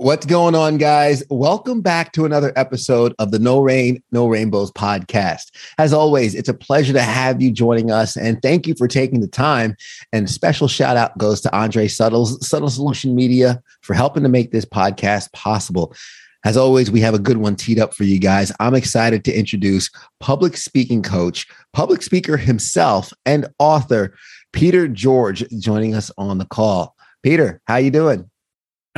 What's going on, guys? Welcome back to another episode of the No Rain, No Rainbows podcast. As always, it's a pleasure to have you joining us, and thank you for taking the time. And special shout out goes to Andre Suttles, Subtle Solution Media, for helping to make this podcast possible. As always, we have a good one teed up for you guys. I'm excited to introduce public speaking coach, public speaker himself, and author Peter George joining us on the call. Peter, how you doing?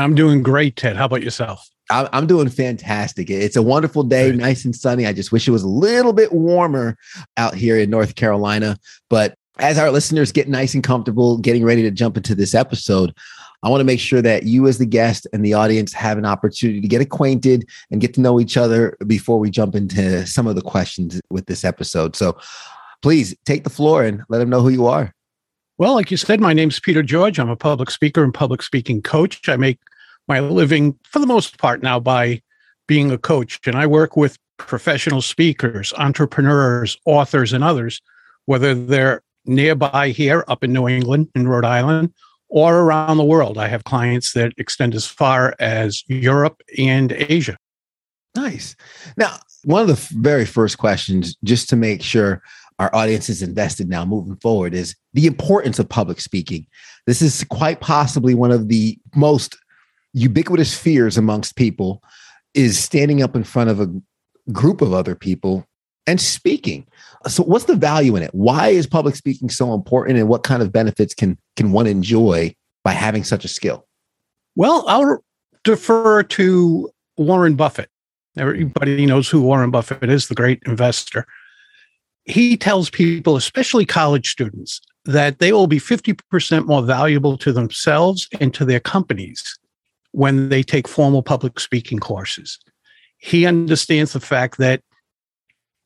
I'm doing great, Ted. How about yourself? I'm doing fantastic. It's a wonderful day, nice and sunny. I just wish it was a little bit warmer out here in North Carolina. But as our listeners get nice and comfortable, getting ready to jump into this episode, I want to make sure that you, as the guest and the audience, have an opportunity to get acquainted and get to know each other before we jump into some of the questions with this episode. So please take the floor and let them know who you are. Well, like you said, my name's Peter George. I'm a public speaker and public speaking coach. I make my living for the most part now by being a coach. And I work with professional speakers, entrepreneurs, authors, and others, whether they're nearby here up in New England, in Rhode Island, or around the world. I have clients that extend as far as Europe and Asia. Nice. Now, one of the very first questions, just to make sure our audience is invested now moving forward, is the importance of public speaking. This is quite possibly one of the most ubiquitous fears amongst people is standing up in front of a group of other people and speaking. So what's the value in it? Why is public speaking so important and what kind of benefits can can one enjoy by having such a skill? Well, I'll defer to Warren Buffett. Everybody knows who Warren Buffett is, the great investor. He tells people, especially college students, that they will be 50% more valuable to themselves and to their companies when they take formal public speaking courses. He understands the fact that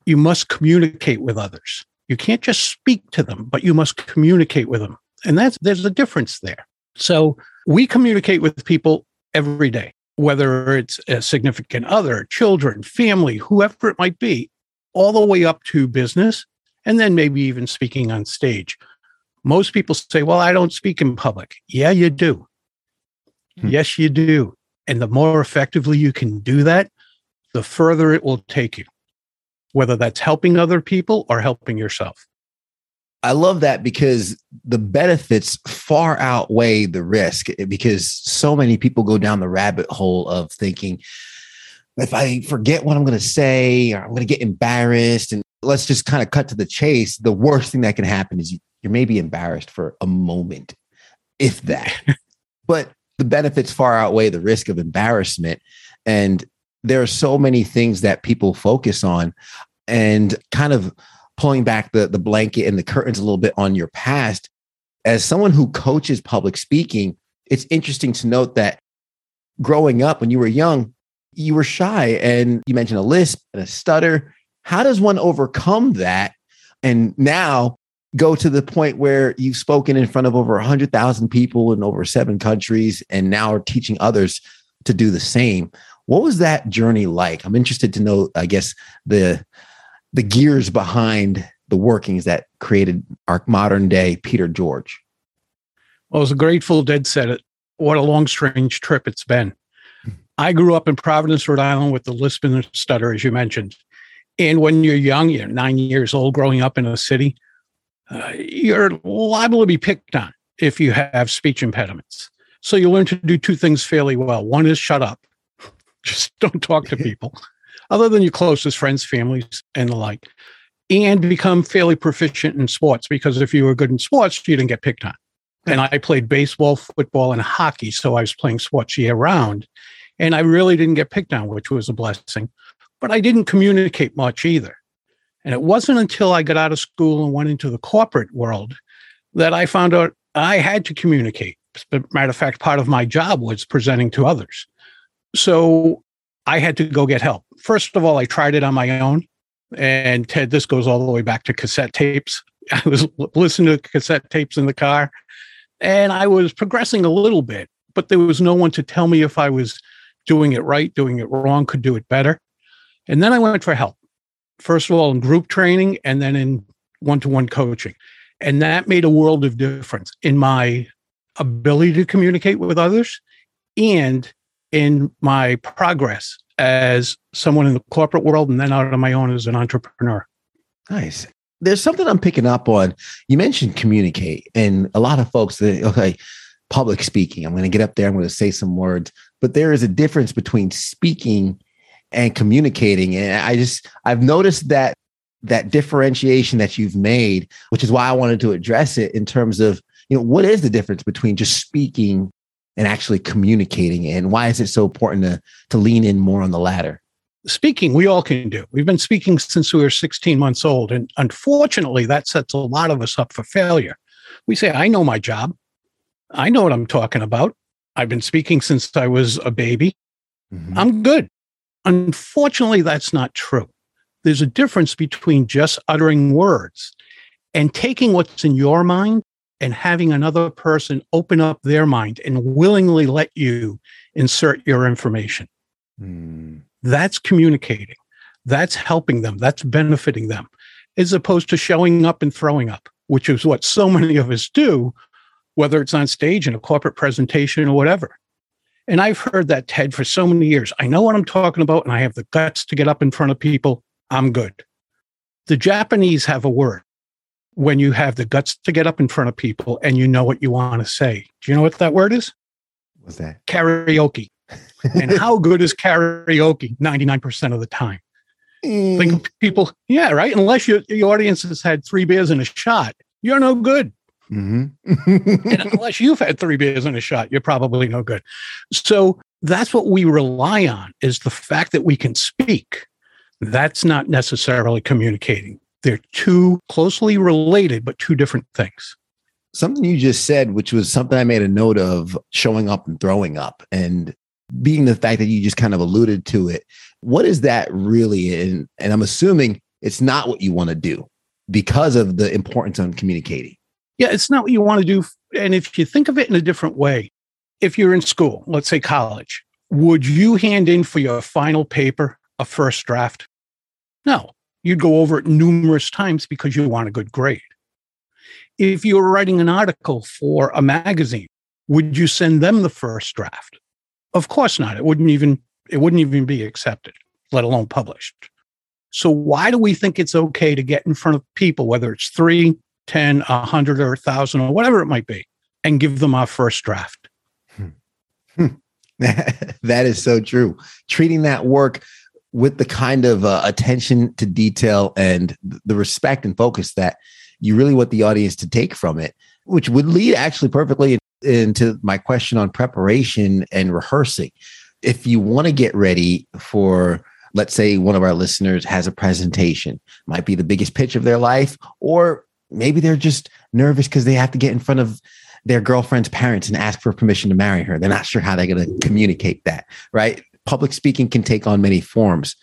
you must communicate with others. You can't just speak to them, but you must communicate with them. And that's there's a difference there. So we communicate with people every day, whether it's a significant other, children, family, whoever it might be, all the way up to business, and then maybe even speaking on stage. Most people say, Well, I don't speak in public. Yeah, you do. Hmm. Yes, you do. And the more effectively you can do that, the further it will take you, whether that's helping other people or helping yourself. I love that because the benefits far outweigh the risk eh, because so many people go down the rabbit hole of thinking, if I forget what I'm going to say, or I'm going to get embarrassed. And let's just kind of cut to the chase. The worst thing that can happen is you, you're maybe embarrassed for a moment, if that. but the benefits far outweigh the risk of embarrassment. And there are so many things that people focus on and kind of pulling back the, the blanket and the curtains a little bit on your past. As someone who coaches public speaking, it's interesting to note that growing up when you were young, you were shy and you mentioned a lisp and a stutter. How does one overcome that? And now go to the point where you've spoken in front of over 100,000 people in over seven countries and now are teaching others to do the same. What was that journey like? I'm interested to know, I guess, the the gears behind the workings that created our modern day Peter George. Well, as a Grateful Dead it, what a long, strange trip it's been. I grew up in Providence, Rhode Island with the lisp and the stutter, as you mentioned. And when you're young, you're nine years old, growing up in a city, uh, you're liable to be picked on if you have speech impediments. So you learn to do two things fairly well. One is shut up, just don't talk to people, other than your closest friends, families, and the like, and become fairly proficient in sports because if you were good in sports, you didn't get picked on. And I played baseball, football, and hockey. So I was playing sports year round. And I really didn't get picked on, which was a blessing. But I didn't communicate much either. And it wasn't until I got out of school and went into the corporate world that I found out I had to communicate. Matter of fact, part of my job was presenting to others. So I had to go get help. First of all, I tried it on my own. And Ted, this goes all the way back to cassette tapes. I was listening to cassette tapes in the car and I was progressing a little bit, but there was no one to tell me if I was doing it right, doing it wrong, could do it better. And then I went for help. First of all, in group training and then in one to one coaching. And that made a world of difference in my ability to communicate with others and in my progress as someone in the corporate world and then out on my own as an entrepreneur. Nice. There's something I'm picking up on. You mentioned communicate, and a lot of folks that okay, public speaking. I'm going to get up there. I'm going to say some words, but there is a difference between speaking and communicating. And I just I've noticed that that differentiation that you've made, which is why I wanted to address it in terms of you know what is the difference between just speaking and actually communicating, and why is it so important to to lean in more on the latter? speaking we all can do. We've been speaking since we were 16 months old. And unfortunately, that sets a lot of us up for failure. We say, I know my job. I know what I'm talking about. I've been speaking since I was a baby. Mm-hmm. I'm good. Unfortunately, that's not true. There's a difference between just uttering words and taking what's in your mind and having another person open up their mind and willingly let you insert your information. Mm. That's communicating. That's helping them. That's benefiting them, as opposed to showing up and throwing up, which is what so many of us do, whether it's on stage in a corporate presentation or whatever. And I've heard that, Ted, for so many years. I know what I'm talking about, and I have the guts to get up in front of people. I'm good. The Japanese have a word when you have the guts to get up in front of people and you know what you want to say. Do you know what that word is? What's that? Karaoke and how good is karaoke 99% of the time? Mm. Think people, yeah, right? Unless your, your audience has had three beers and a shot, you're no good. Mm-hmm. and unless you've had three beers and a shot, you're probably no good. So that's what we rely on is the fact that we can speak. That's not necessarily communicating. They're two closely related, but two different things. Something you just said, which was something I made a note of showing up and throwing up. And being the fact that you just kind of alluded to it, what is that really? And, and I'm assuming it's not what you want to do because of the importance on communicating. Yeah, it's not what you want to do. And if you think of it in a different way, if you're in school, let's say college, would you hand in for your final paper a first draft? No, you'd go over it numerous times because you want a good grade. If you were writing an article for a magazine, would you send them the first draft? Of course not. It wouldn't even it wouldn't even be accepted, let alone published. So why do we think it's okay to get in front of people, whether it's three, ten, a hundred, or a thousand, or whatever it might be, and give them our first draft? Hmm. that is so true. Treating that work with the kind of uh, attention to detail and the respect and focus that you really want the audience to take from it, which would lead actually perfectly into my question on preparation and rehearsing. If you want to get ready for, let's say, one of our listeners has a presentation, might be the biggest pitch of their life, or maybe they're just nervous because they have to get in front of their girlfriend's parents and ask for permission to marry her. They're not sure how they're going to communicate that, right? Public speaking can take on many forms.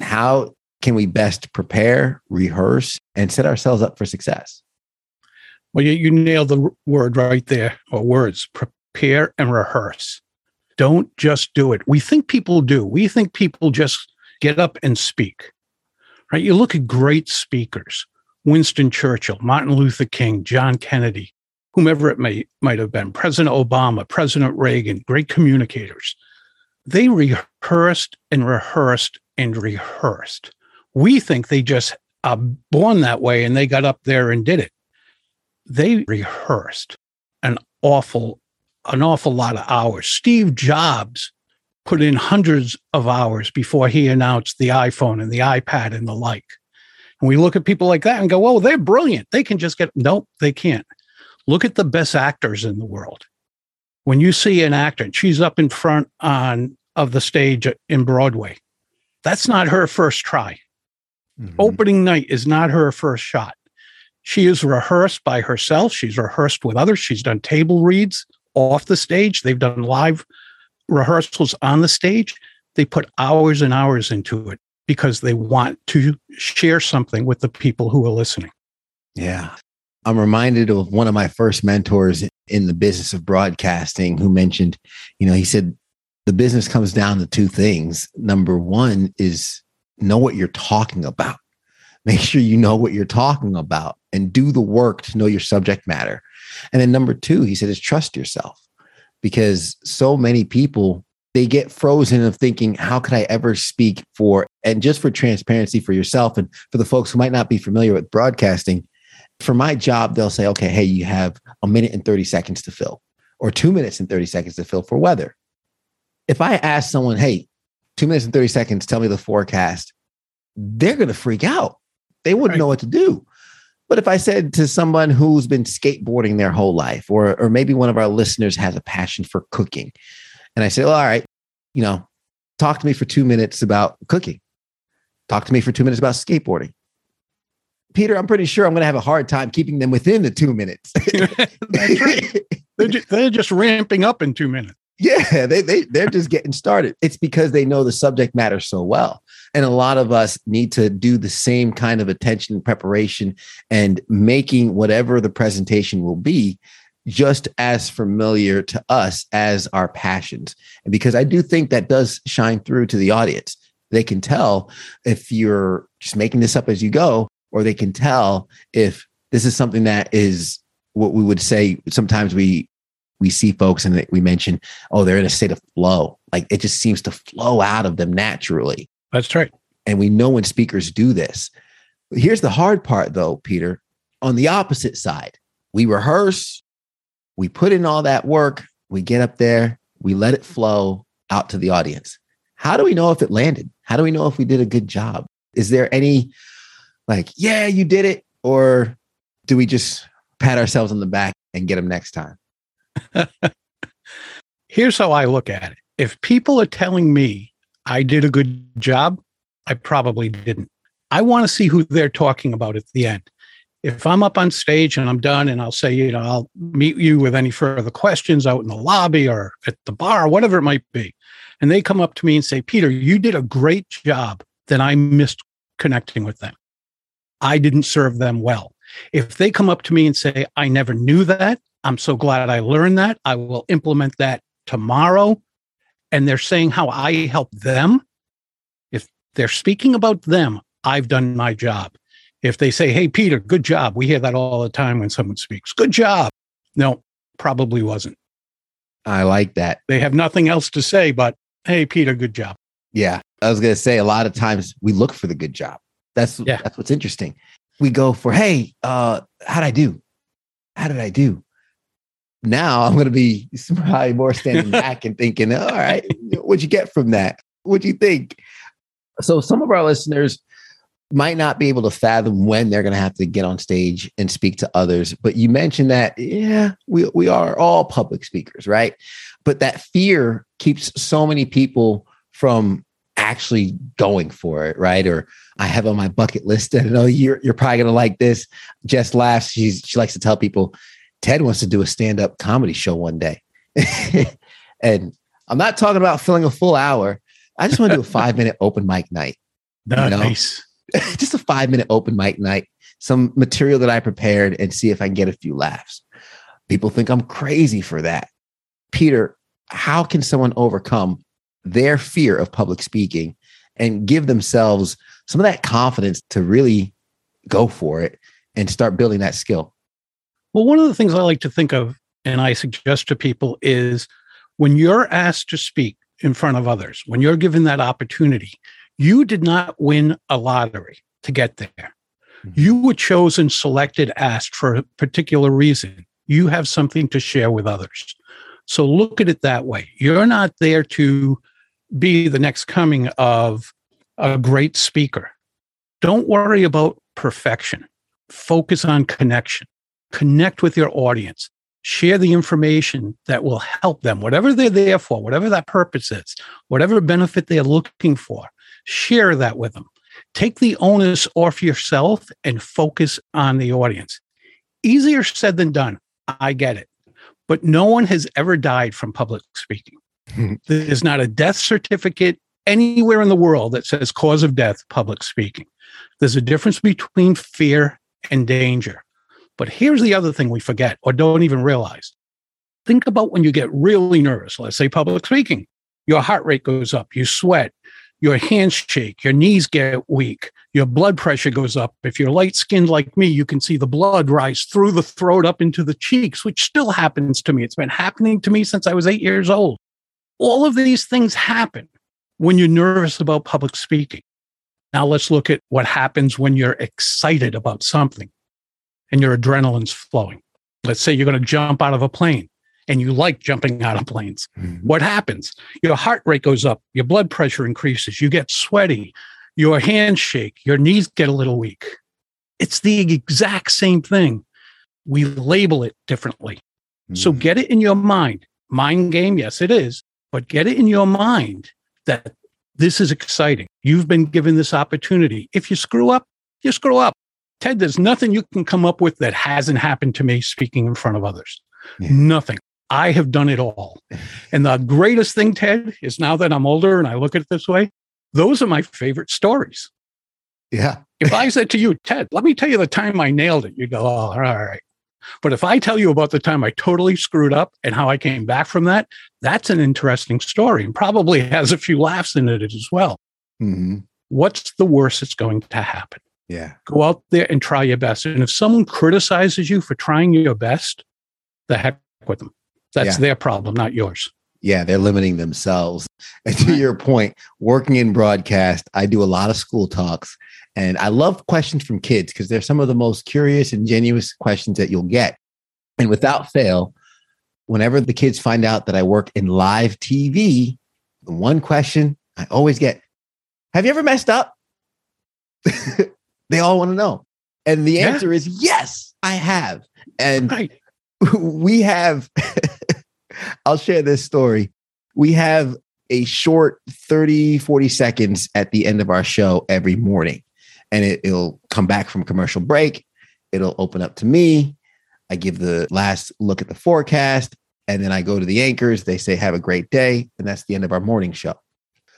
How can we best prepare, rehearse, and set ourselves up for success? Well, you, you nailed the word right there, or words prepare and rehearse. Don't just do it. We think people do. We think people just get up and speak, right? You look at great speakers Winston Churchill, Martin Luther King, John Kennedy, whomever it may, might have been, President Obama, President Reagan, great communicators. They rehearsed and rehearsed and rehearsed. We think they just are born that way and they got up there and did it they rehearsed an awful an awful lot of hours. Steve Jobs put in hundreds of hours before he announced the iPhone and the iPad and the like. And we look at people like that and go, "Oh, they're brilliant. They can just get." Nope, they can't. Look at the best actors in the world. When you see an actor, and she's up in front on of the stage in Broadway. That's not her first try. Mm-hmm. Opening night is not her first shot. She is rehearsed by herself. She's rehearsed with others. She's done table reads off the stage. They've done live rehearsals on the stage. They put hours and hours into it because they want to share something with the people who are listening. Yeah. I'm reminded of one of my first mentors in the business of broadcasting who mentioned, you know, he said, the business comes down to two things. Number one is know what you're talking about. Make sure you know what you're talking about and do the work to know your subject matter. And then number two, he said, is trust yourself because so many people they get frozen of thinking, how could I ever speak for, and just for transparency for yourself and for the folks who might not be familiar with broadcasting, for my job, they'll say, okay, hey, you have a minute and 30 seconds to fill, or two minutes and 30 seconds to fill for weather. If I ask someone, hey, two minutes and 30 seconds, tell me the forecast, they're going to freak out. They wouldn't right. know what to do. But if I said to someone who's been skateboarding their whole life, or, or maybe one of our listeners has a passion for cooking, and I say, well, all right, you know, talk to me for two minutes about cooking. Talk to me for two minutes about skateboarding. Peter, I'm pretty sure I'm going to have a hard time keeping them within the two minutes. they're, just, they're just ramping up in two minutes. Yeah, they, they, they're just getting started. It's because they know the subject matter so well. And a lot of us need to do the same kind of attention and preparation and making whatever the presentation will be just as familiar to us as our passions. And because I do think that does shine through to the audience. They can tell if you're just making this up as you go, or they can tell if this is something that is what we would say sometimes we we see folks and we mention oh they're in a state of flow. Like it just seems to flow out of them naturally. That's right. And we know when speakers do this. Here's the hard part though peter. On the opposite side we rehearse we put in all that work, we get up there, we let it flow out to the audience. How do we know if it landed? How do we know if we did a good job? Is there any like, yeah, you did it? Or do we just pat ourselves on the back and get them next time? Here's how I look at it. If people are telling me I did a good job, I probably didn't. I want to see who they're talking about at the end if I'm up on stage and I'm done and I'll say, you know, I'll meet you with any further questions out in the lobby or at the bar, whatever it might be. And they come up to me and say, Peter, you did a great job. that I missed connecting with them. I didn't serve them well. If they come up to me and say, I never knew that, I'm so glad I learned that. I will implement that tomorrow. And they're saying how I helped them. If they're speaking about them, I've done my job. If they say, Hey, Peter, good job. We hear that all the time when someone speaks. Good job. No, probably wasn't. I like that. They have nothing else to say but, Hey, Peter, good job. Yeah. I was going to say a lot of times we look for the good job. That's, yeah. that's what's interesting. We go for, Hey, uh, how'd I do? How did I do? Now I'm going to be probably more standing back and thinking, all right, what'd you get from that? What'd you think? So some of our listeners might not be able to fathom when they're going to have to get on stage and speak to others. But you mentioned that, yeah, we, we are all public speakers, right? But that fear keeps so many people from actually going for it, right? Or I have on my bucket list, I know you're, you're probably going to like this. Jess laughs. She's, she likes to tell people, Ted wants to do a stand up comedy show one day. and I'm not talking about filling a full hour. I just want to do a five minute open mic night. Nice. You know? just a five minute open mic night, some material that I prepared and see if I can get a few laughs. People think I'm crazy for that. Peter, how can someone overcome their fear of public speaking and give themselves some of that confidence to really go for it and start building that skill? Well, one of the things I like to think of and I suggest to people is when you're asked to speak in front of others, when you're given that opportunity, you did not win a lottery to get there. Mm-hmm. You were chosen, selected, asked for a particular reason. You have something to share with others. So look at it that way. You're not there to be the next coming of a great speaker. Don't worry about perfection. Focus on connection. Connect with your audience. Share the information that will help them, whatever they're there for, whatever that purpose is, whatever benefit they're looking for share that with them. Take the onus off yourself and focus on the audience. Easier said than done. I get it. But no one has ever died from public speaking. Hmm. There's not a death certificate anywhere in the world that says cause of death, public speaking. There's a difference between fear and danger. But here's the other thing we forget or don't even realize. Think about when you get really nervous, let's say public speaking. Your heart rate goes up, you sweat, your hands shake, your knees get weak, your blood pressure goes up. If you're light skinned like me, you can see the blood rise through the throat up into the cheeks, which still happens to me. It's been happening to me since I was eight years old. All of these things happen when you're nervous about public speaking. Now let's look at what happens when you're excited about something and your adrenaline's flowing. Let's say you're going to jump out of a plane and you like jumping out of planes. Mm-hmm. What happens? Your heart rate goes up, your blood pressure increases, you get sweaty, your hands shake, your knees get a little weak. It's the exact same thing. We label it differently. Mm-hmm. So get it in your mind. Mind game, yes, it is, but get it in your mind that this is exciting. You've been given this opportunity. If you screw up, you screw up. Ted, there's nothing you can come up with that hasn't happened to me speaking in front of others. Yeah. Nothing. I have done it all. And the greatest thing, Ted, is now that I'm older and I look at it this way, those are my favorite stories. Yeah. if I said to you, Ted, let me tell you the time I nailed it, you'd go, oh, all right. But if I tell you about the time I totally screwed up and how I came back from that, that's an interesting story and probably has a few laughs in it as well. Mm-hmm. What's the worst that's going to happen? Yeah. Go out there and try your best. And if someone criticizes you for trying your best, the heck with them. That's yeah. their problem, not yours. Yeah, they're limiting themselves. And to your point, working in broadcast, I do a lot of school talks and I love questions from kids because they're some of the most curious and genuine questions that you'll get. And without fail, whenever the kids find out that I work in live TV, the one question I always get, have you ever messed up? they all want to know. And the yeah. answer is yes, I have. And right. we have, I'll share this story. We have a short 30, 40 seconds at the end of our show every morning. And it, it'll come back from commercial break. It'll open up to me. I give the last look at the forecast. And then I go to the anchors. They say, have a great day. And that's the end of our morning show.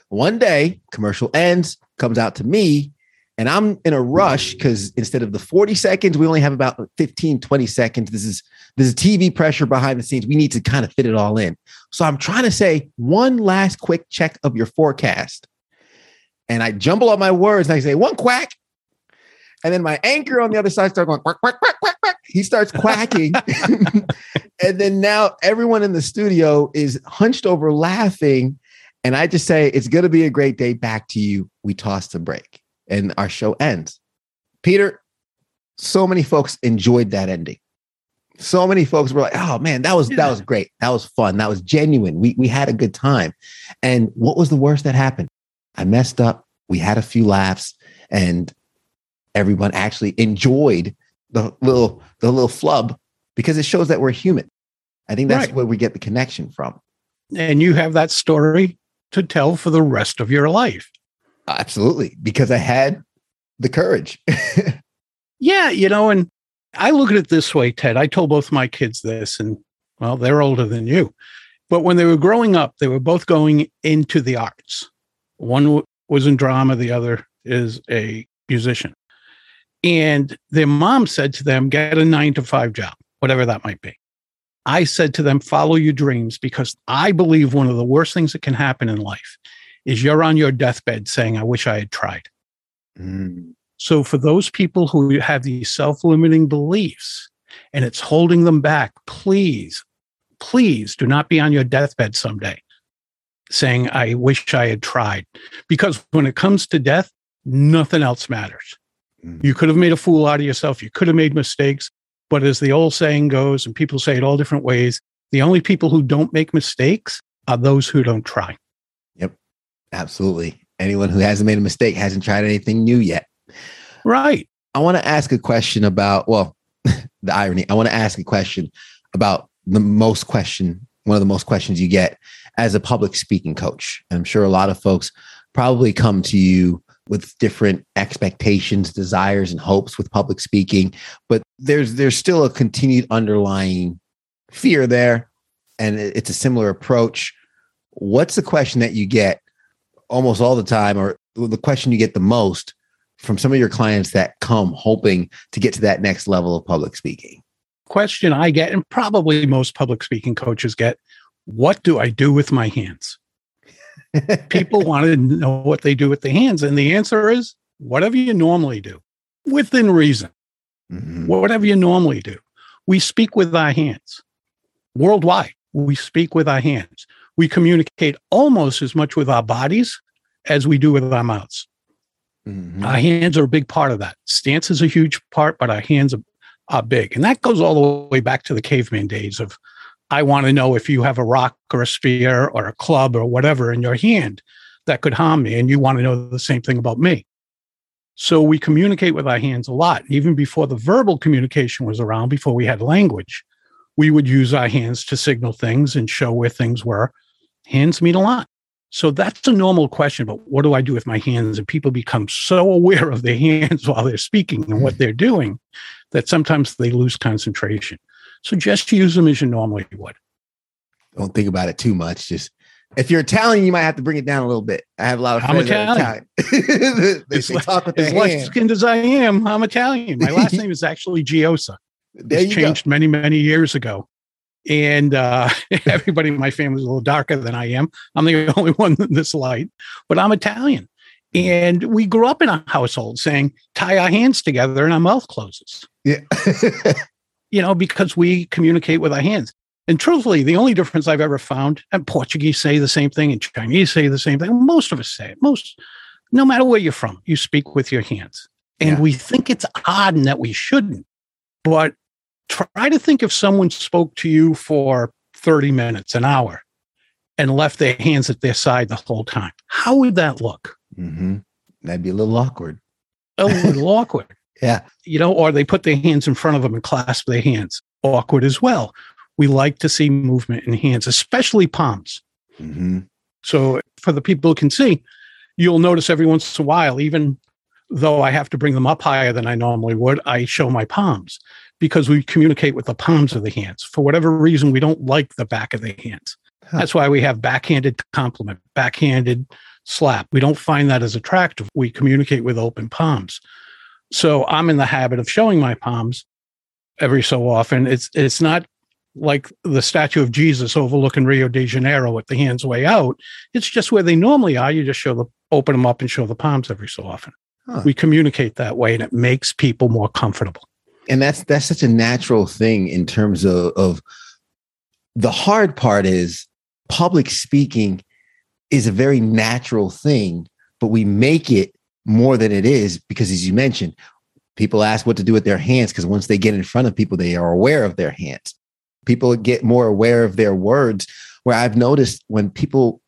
One day, commercial ends, comes out to me, and I'm in a rush because instead of the 40 seconds, we only have about 15, 20 seconds. This is this is TV pressure behind the scenes. We need to kind of fit it all in. So I'm trying to say one last quick check of your forecast. And I jumble up my words and I say, one quack. And then my anchor on the other side starts going quack, quack, quack, quack, quack. He starts quacking. and then now everyone in the studio is hunched over laughing and I just say, it's going to be a great day. Back to you. We toss the break and our show ends. Peter, so many folks enjoyed that ending. So many folks were like, oh man, that was yeah. that was great. That was fun. That was genuine. We we had a good time. And what was the worst that happened? I messed up. We had a few laughs and everyone actually enjoyed the little the little flub because it shows that we're human. I think that's right. where we get the connection from. And you have that story to tell for the rest of your life. Absolutely, because I had the courage. yeah, you know, and I look at it this way, Ted. I told both my kids this, and well, they're older than you. But when they were growing up, they were both going into the arts. One was in drama, the other is a musician. And their mom said to them, get a nine to five job, whatever that might be. I said to them, follow your dreams because I believe one of the worst things that can happen in life is you're on your deathbed saying, I wish I had tried. Mm. So, for those people who have these self limiting beliefs and it's holding them back, please, please do not be on your deathbed someday saying, I wish I had tried. Because when it comes to death, nothing else matters. Mm. You could have made a fool out of yourself. You could have made mistakes. But as the old saying goes, and people say it all different ways, the only people who don't make mistakes are those who don't try. Absolutely. Anyone who hasn't made a mistake hasn't tried anything new yet. Right. I want to ask a question about, well, the irony. I want to ask a question about the most question, one of the most questions you get as a public speaking coach. I'm sure a lot of folks probably come to you with different expectations, desires, and hopes with public speaking, but there's there's still a continued underlying fear there, and it's a similar approach. What's the question that you get almost all the time, or the question you get the most from some of your clients that come hoping to get to that next level of public speaking? Question I get, and probably most public speaking coaches get what do I do with my hands? People want to know what they do with the hands. And the answer is whatever you normally do within reason. Mm-hmm. Whatever you normally do. We speak with our hands worldwide. We speak with our hands. We communicate almost as much with our bodies as we do with our mouths. Mm-hmm. Our hands are a big part of that. Stance is a huge part, but our hands are, are big. And that goes all the way back to the caveman days of I want to know if you have a rock or a spear or a club or whatever in your hand that could harm me. And you want to know the same thing about me. So we communicate with our hands a lot. Even before the verbal communication was around, before we had language, we would use our hands to signal things and show where things were. Hands mean a lot. So that's a normal question, but what do I do with my hands? And people become so aware of their hands while they're speaking and what hmm. they're doing that sometimes they lose concentration. So just use them as you normally would. Don't think about it too much. Just if you're Italian, you might have to bring it down a little bit. I have a lot of friends I'm Italian. Italian. they, they talk with their as light skinned as I am, I'm Italian. My last name is actually Giosa. It changed go. many, many years ago. And uh, everybody in my family is a little darker than I am. I'm the only one in this light, but I'm Italian. And we grew up in a household saying, tie our hands together and our mouth closes. Yeah. you know, because we communicate with our hands. And truthfully, the only difference I've ever found, and Portuguese say the same thing, and Chinese say the same thing. Most of us say it. Most, no matter where you're from, you speak with your hands. And yeah. we think it's odd and that we shouldn't. But try to think if someone spoke to you for 30 minutes, an hour, and left their hands at their side the whole time. How would that look? Mm-hmm. That'd be a little awkward. A little awkward. Yeah. You know, or they put their hands in front of them and clasp their hands. Awkward as well. We like to see movement in hands, especially palms. Mm-hmm. So for the people who can see, you'll notice every once in a while, even though I have to bring them up higher than I normally would, I show my palms because we communicate with the palms of the hands. For whatever reason, we don't like the back of the hands. Huh. That's why we have backhanded compliment, backhanded slap. We don't find that as attractive. We communicate with open palms. So I'm in the habit of showing my palms every so often. It's it's not like the statue of Jesus overlooking Rio de Janeiro with the hands way out. It's just where they normally are. You just show the open them up and show the palms every so often. Huh. We communicate that way and it makes people more comfortable. And that's that's such a natural thing in terms of, of the hard part is public speaking is a very natural thing, but we make it more than it is because as you mentioned people ask what to do with their hands because once they get in front of people they are aware of their hands. People get more aware of their words where i've noticed when people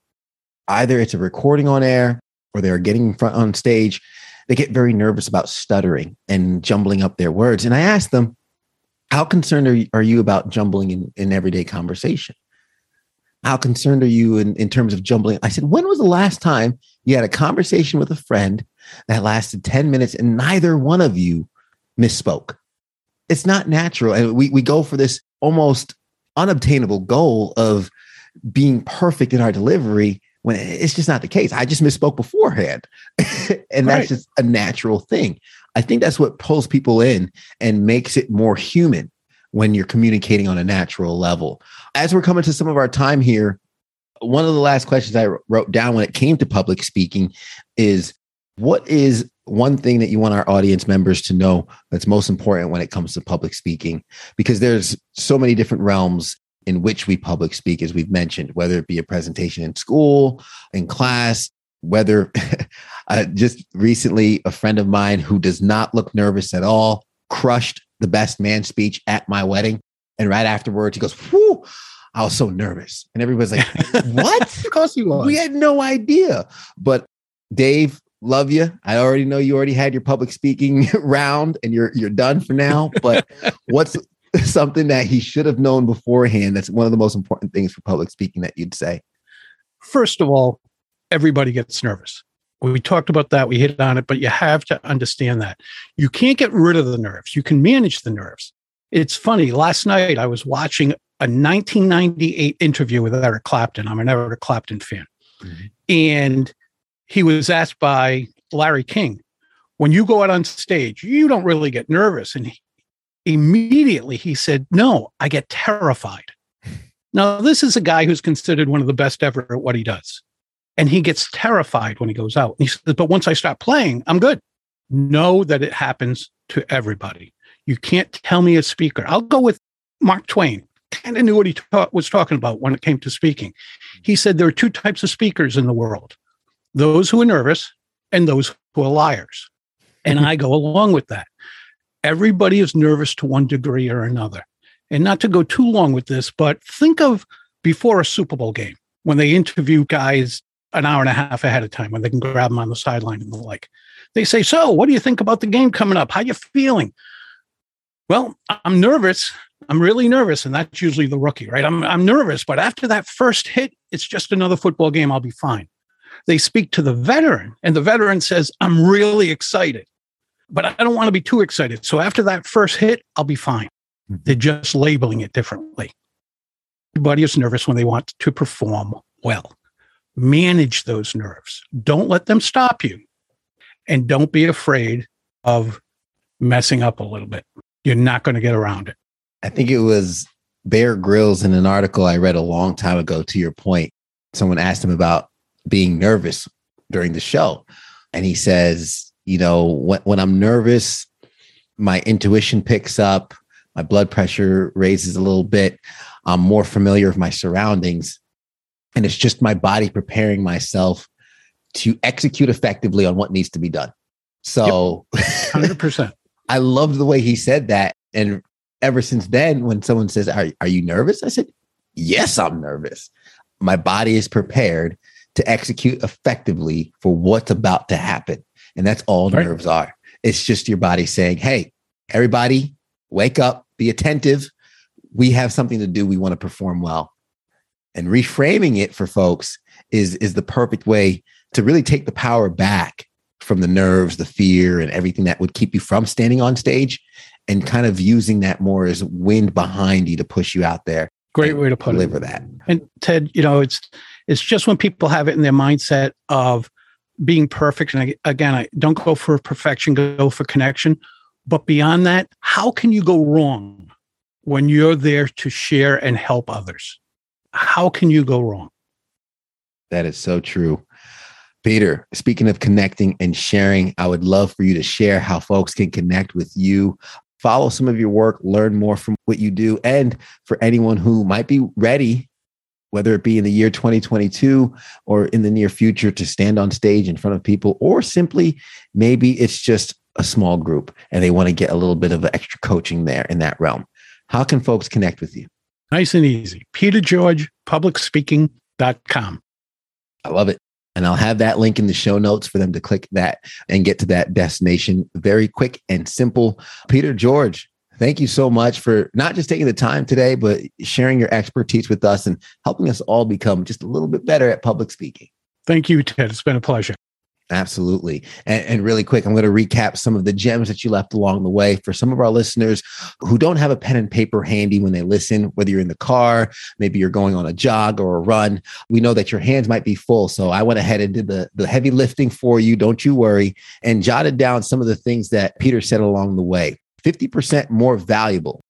either it's a recording on air or they're getting in front on stage they get very nervous about stuttering and jumbling up their words and i ask them how concerned are you, are you about jumbling in, in everyday conversation how concerned are you in, in terms of jumbling i said when was the last time you had a conversation with a friend that lasted 10 minutes and neither one of you misspoke. It's not natural. And we, we go for this almost unobtainable goal of being perfect in our delivery when it's just not the case. I just misspoke beforehand. and that's right. just a natural thing. I think that's what pulls people in and makes it more human when you're communicating on a natural level. As we're coming to some of our time here, one of the last questions I wrote down when it came to public speaking is what is one thing that you want our audience members to know that's most important when it comes to public speaking? Because there's so many different realms in which we public speak, as we've mentioned, whether it be a presentation in school, in class, whether uh, just recently a friend of mine who does not look nervous at all crushed the best man speech at my wedding. And right afterwards, he goes, Whoo, I was so nervous. And everybody's like, What? of course you was. We had no idea. But Dave, love you. I already know you already had your public speaking round and you're you're done for now. But what's something that he should have known beforehand that's one of the most important things for public speaking that you'd say? First of all, everybody gets nervous. We talked about that, we hit on it, but you have to understand that. You can't get rid of the nerves. You can manage the nerves. It's funny. Last night I was watching a 1998 interview with Eric Clapton. I'm an Eric Clapton fan. Mm-hmm. And he was asked by Larry King, when you go out on stage, you don't really get nervous. And he, immediately he said, No, I get terrified. Now, this is a guy who's considered one of the best ever at what he does. And he gets terrified when he goes out. And he says, But once I stop playing, I'm good. Know that it happens to everybody. You can't tell me a speaker. I'll go with Mark Twain. Kind of knew what he ta- was talking about when it came to speaking. He said there are two types of speakers in the world those who are nervous and those who are liars. And I go along with that. Everybody is nervous to one degree or another. And not to go too long with this, but think of before a Super Bowl game when they interview guys an hour and a half ahead of time when they can grab them on the sideline and the like. They say, "So, what do you think about the game coming up? How you feeling?" Well, I'm nervous. I'm really nervous, and that's usually the rookie, right? I'm I'm nervous, but after that first hit, it's just another football game. I'll be fine. They speak to the veteran, and the veteran says, "I'm really excited." But I don't want to be too excited. So after that first hit, I'll be fine. Mm-hmm. They're just labeling it differently. Everybody is nervous when they want to perform well. Manage those nerves. Don't let them stop you. And don't be afraid of messing up a little bit. You're not going to get around it. I think it was Bear Grylls in an article I read a long time ago, to your point. Someone asked him about being nervous during the show. And he says, you know, when, when I'm nervous, my intuition picks up, my blood pressure raises a little bit. I'm more familiar with my surroundings. And it's just my body preparing myself to execute effectively on what needs to be done. So, yep. 100%. I loved the way he said that. And ever since then, when someone says, Are, are you nervous? I said, Yes, I'm nervous. My body is prepared to execute effectively for what's about to happen. And that's all right. nerves are. It's just your body saying, hey, everybody, wake up, be attentive. We have something to do. We want to perform well. And reframing it for folks is, is the perfect way to really take the power back from the nerves, the fear, and everything that would keep you from standing on stage and kind of using that more as wind behind you to push you out there. Great way to put deliver it. Deliver that. And Ted, you know, it's it's just when people have it in their mindset of being perfect. And I, again, I don't go for perfection, go for connection. But beyond that, how can you go wrong when you're there to share and help others? How can you go wrong? That is so true. Peter, speaking of connecting and sharing, I would love for you to share how folks can connect with you, follow some of your work, learn more from what you do, and for anyone who might be ready whether it be in the year 2022 or in the near future to stand on stage in front of people, or simply maybe it's just a small group and they want to get a little bit of extra coaching there in that realm. How can folks connect with you? Nice and easy. Peter George, publicspeaking.com. I love it. And I'll have that link in the show notes for them to click that and get to that destination. Very quick and simple. Peter George, thank you so much for not just taking the time today, but sharing your expertise with us and helping us all become just a little bit better at public speaking. Thank you, Ted. It's been a pleasure. Absolutely. And, and, really quick, I'm going to recap some of the gems that you left along the way for some of our listeners who don't have a pen and paper handy when they listen, whether you're in the car, maybe you're going on a jog or a run. We know that your hands might be full. So I went ahead and did the, the heavy lifting for you. Don't you worry. And jotted down some of the things that Peter said along the way. 50% more valuable.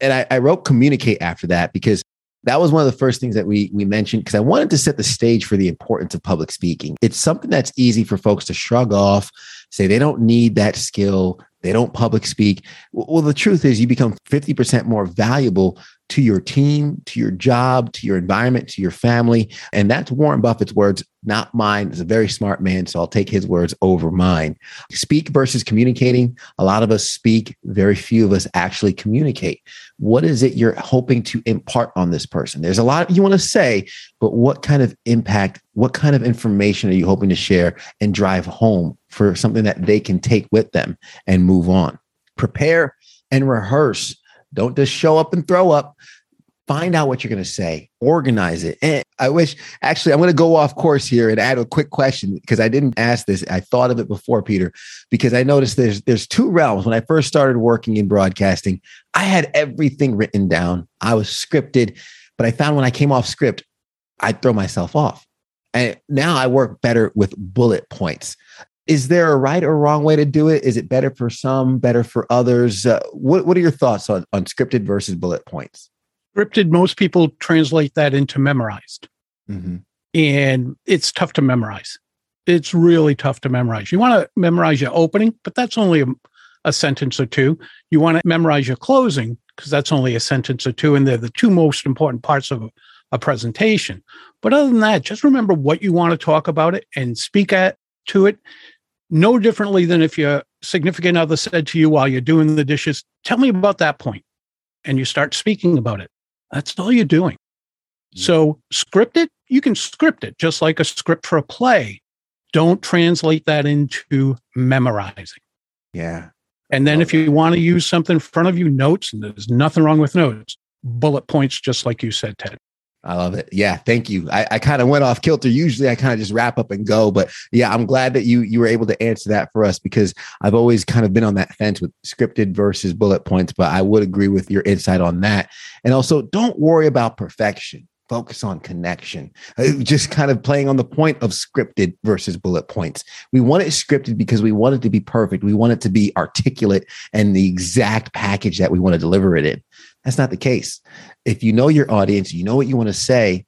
And I, I wrote communicate after that because that was one of the first things that we we mentioned because I wanted to set the stage for the importance of public speaking. It's something that's easy for folks to shrug off, say they don't need that skill, they don't public speak. Well, the truth is you become 50% more valuable to your team, to your job, to your environment, to your family. And that's Warren Buffett's words, not mine. He's a very smart man, so I'll take his words over mine. Speak versus communicating. A lot of us speak, very few of us actually communicate. What is it you're hoping to impart on this person? There's a lot you want to say, but what kind of impact, what kind of information are you hoping to share and drive home for something that they can take with them and move on? Prepare and rehearse don't just show up and throw up. Find out what you're going to say, organize it. And I wish, actually, I'm going to go off course here and add a quick question because I didn't ask this. I thought of it before, Peter, because I noticed there's there's two realms. When I first started working in broadcasting, I had everything written down. I was scripted, but I found when I came off script, I'd throw myself off. And now I work better with bullet points. is there a right or wrong way to do it? Is it better for some, better for others? Uh, what What are your thoughts on on scripted versus bullet points? Scripted, most people translate that into memorized, mm-hmm. and it's tough to memorize. It's really tough to memorize. You want to memorize your opening, but that's only a, a sentence or two. You want to memorize your closing because that's only a sentence or two, and they're the two most important parts of a, a presentation. But other than that, just remember what you want to talk about it and speak at to it no differently than if your significant other said to you while you're doing the dishes, Tell me about that point. And you start speaking about it. That's all you're doing. So, script it, you can script it just like a script for a play. Don't translate that into memorizing. Yeah. And then if you want to use something in front of you, notes, and there's nothing wrong with notes, bullet points, just like you said, Ted. I love it. Yeah, thank you. I, I kind of went off kilter. Usually I kind of just wrap up and go, but yeah, I'm glad that you you were able to answer that for us because I've always kind of been on that fence with scripted versus bullet points, but I would agree with your insight on that. And also don't worry about perfection. Focus on connection. Uh, just kind of playing on the point of scripted versus bullet points. We want it scripted because we want it to be perfect. We want it to be articulate and the exact package that we want to deliver it in. That's not the case. If you know your audience, you know what you want to say.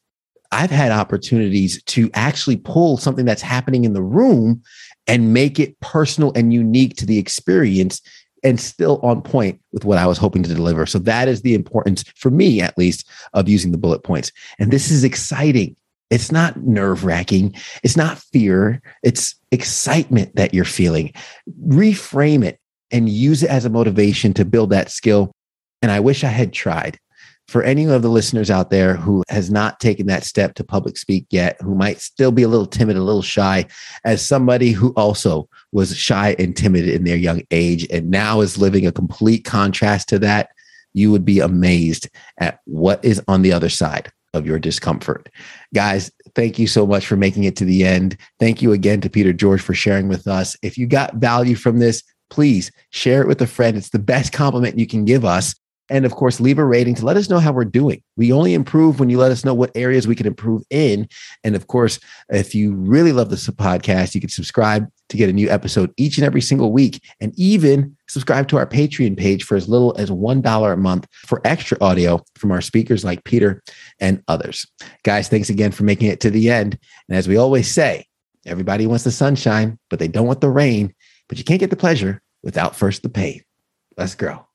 I've had opportunities to actually pull something that's happening in the room and make it personal and unique to the experience and still on point with what I was hoping to deliver. So that is the importance for me, at least, of using the bullet points. And this is exciting. It's not nerve wracking. It's not fear. It's excitement that you're feeling. Reframe it and use it as a motivation to build that skill and I wish I had tried. For any of the listeners out there who has not taken that step to public speak yet, who might still be a little timid, a little shy, as somebody who also was shy and timid in their young age and now is living a complete contrast to that, you would be amazed at what is on the other side of your discomfort. Guys, thank you so much for making it to the end. Thank you again to Peter George for sharing with us. If you got value from this, please share it with a friend. It's the best compliment you can give us. And of course, leave a rating to let us know how we're doing. We only improve when you let us know what areas we can improve in. And of course, if you really love this podcast, you can subscribe to get a new episode each and every single week, and even subscribe to our Patreon page for as little as $1 a month for extra audio from our speakers like Peter and others. Guys, thanks again for making it to the end. And as we always say, everybody wants the sunshine, but they don't want the rain. But you can't get the pleasure without first the pain. Let's grow.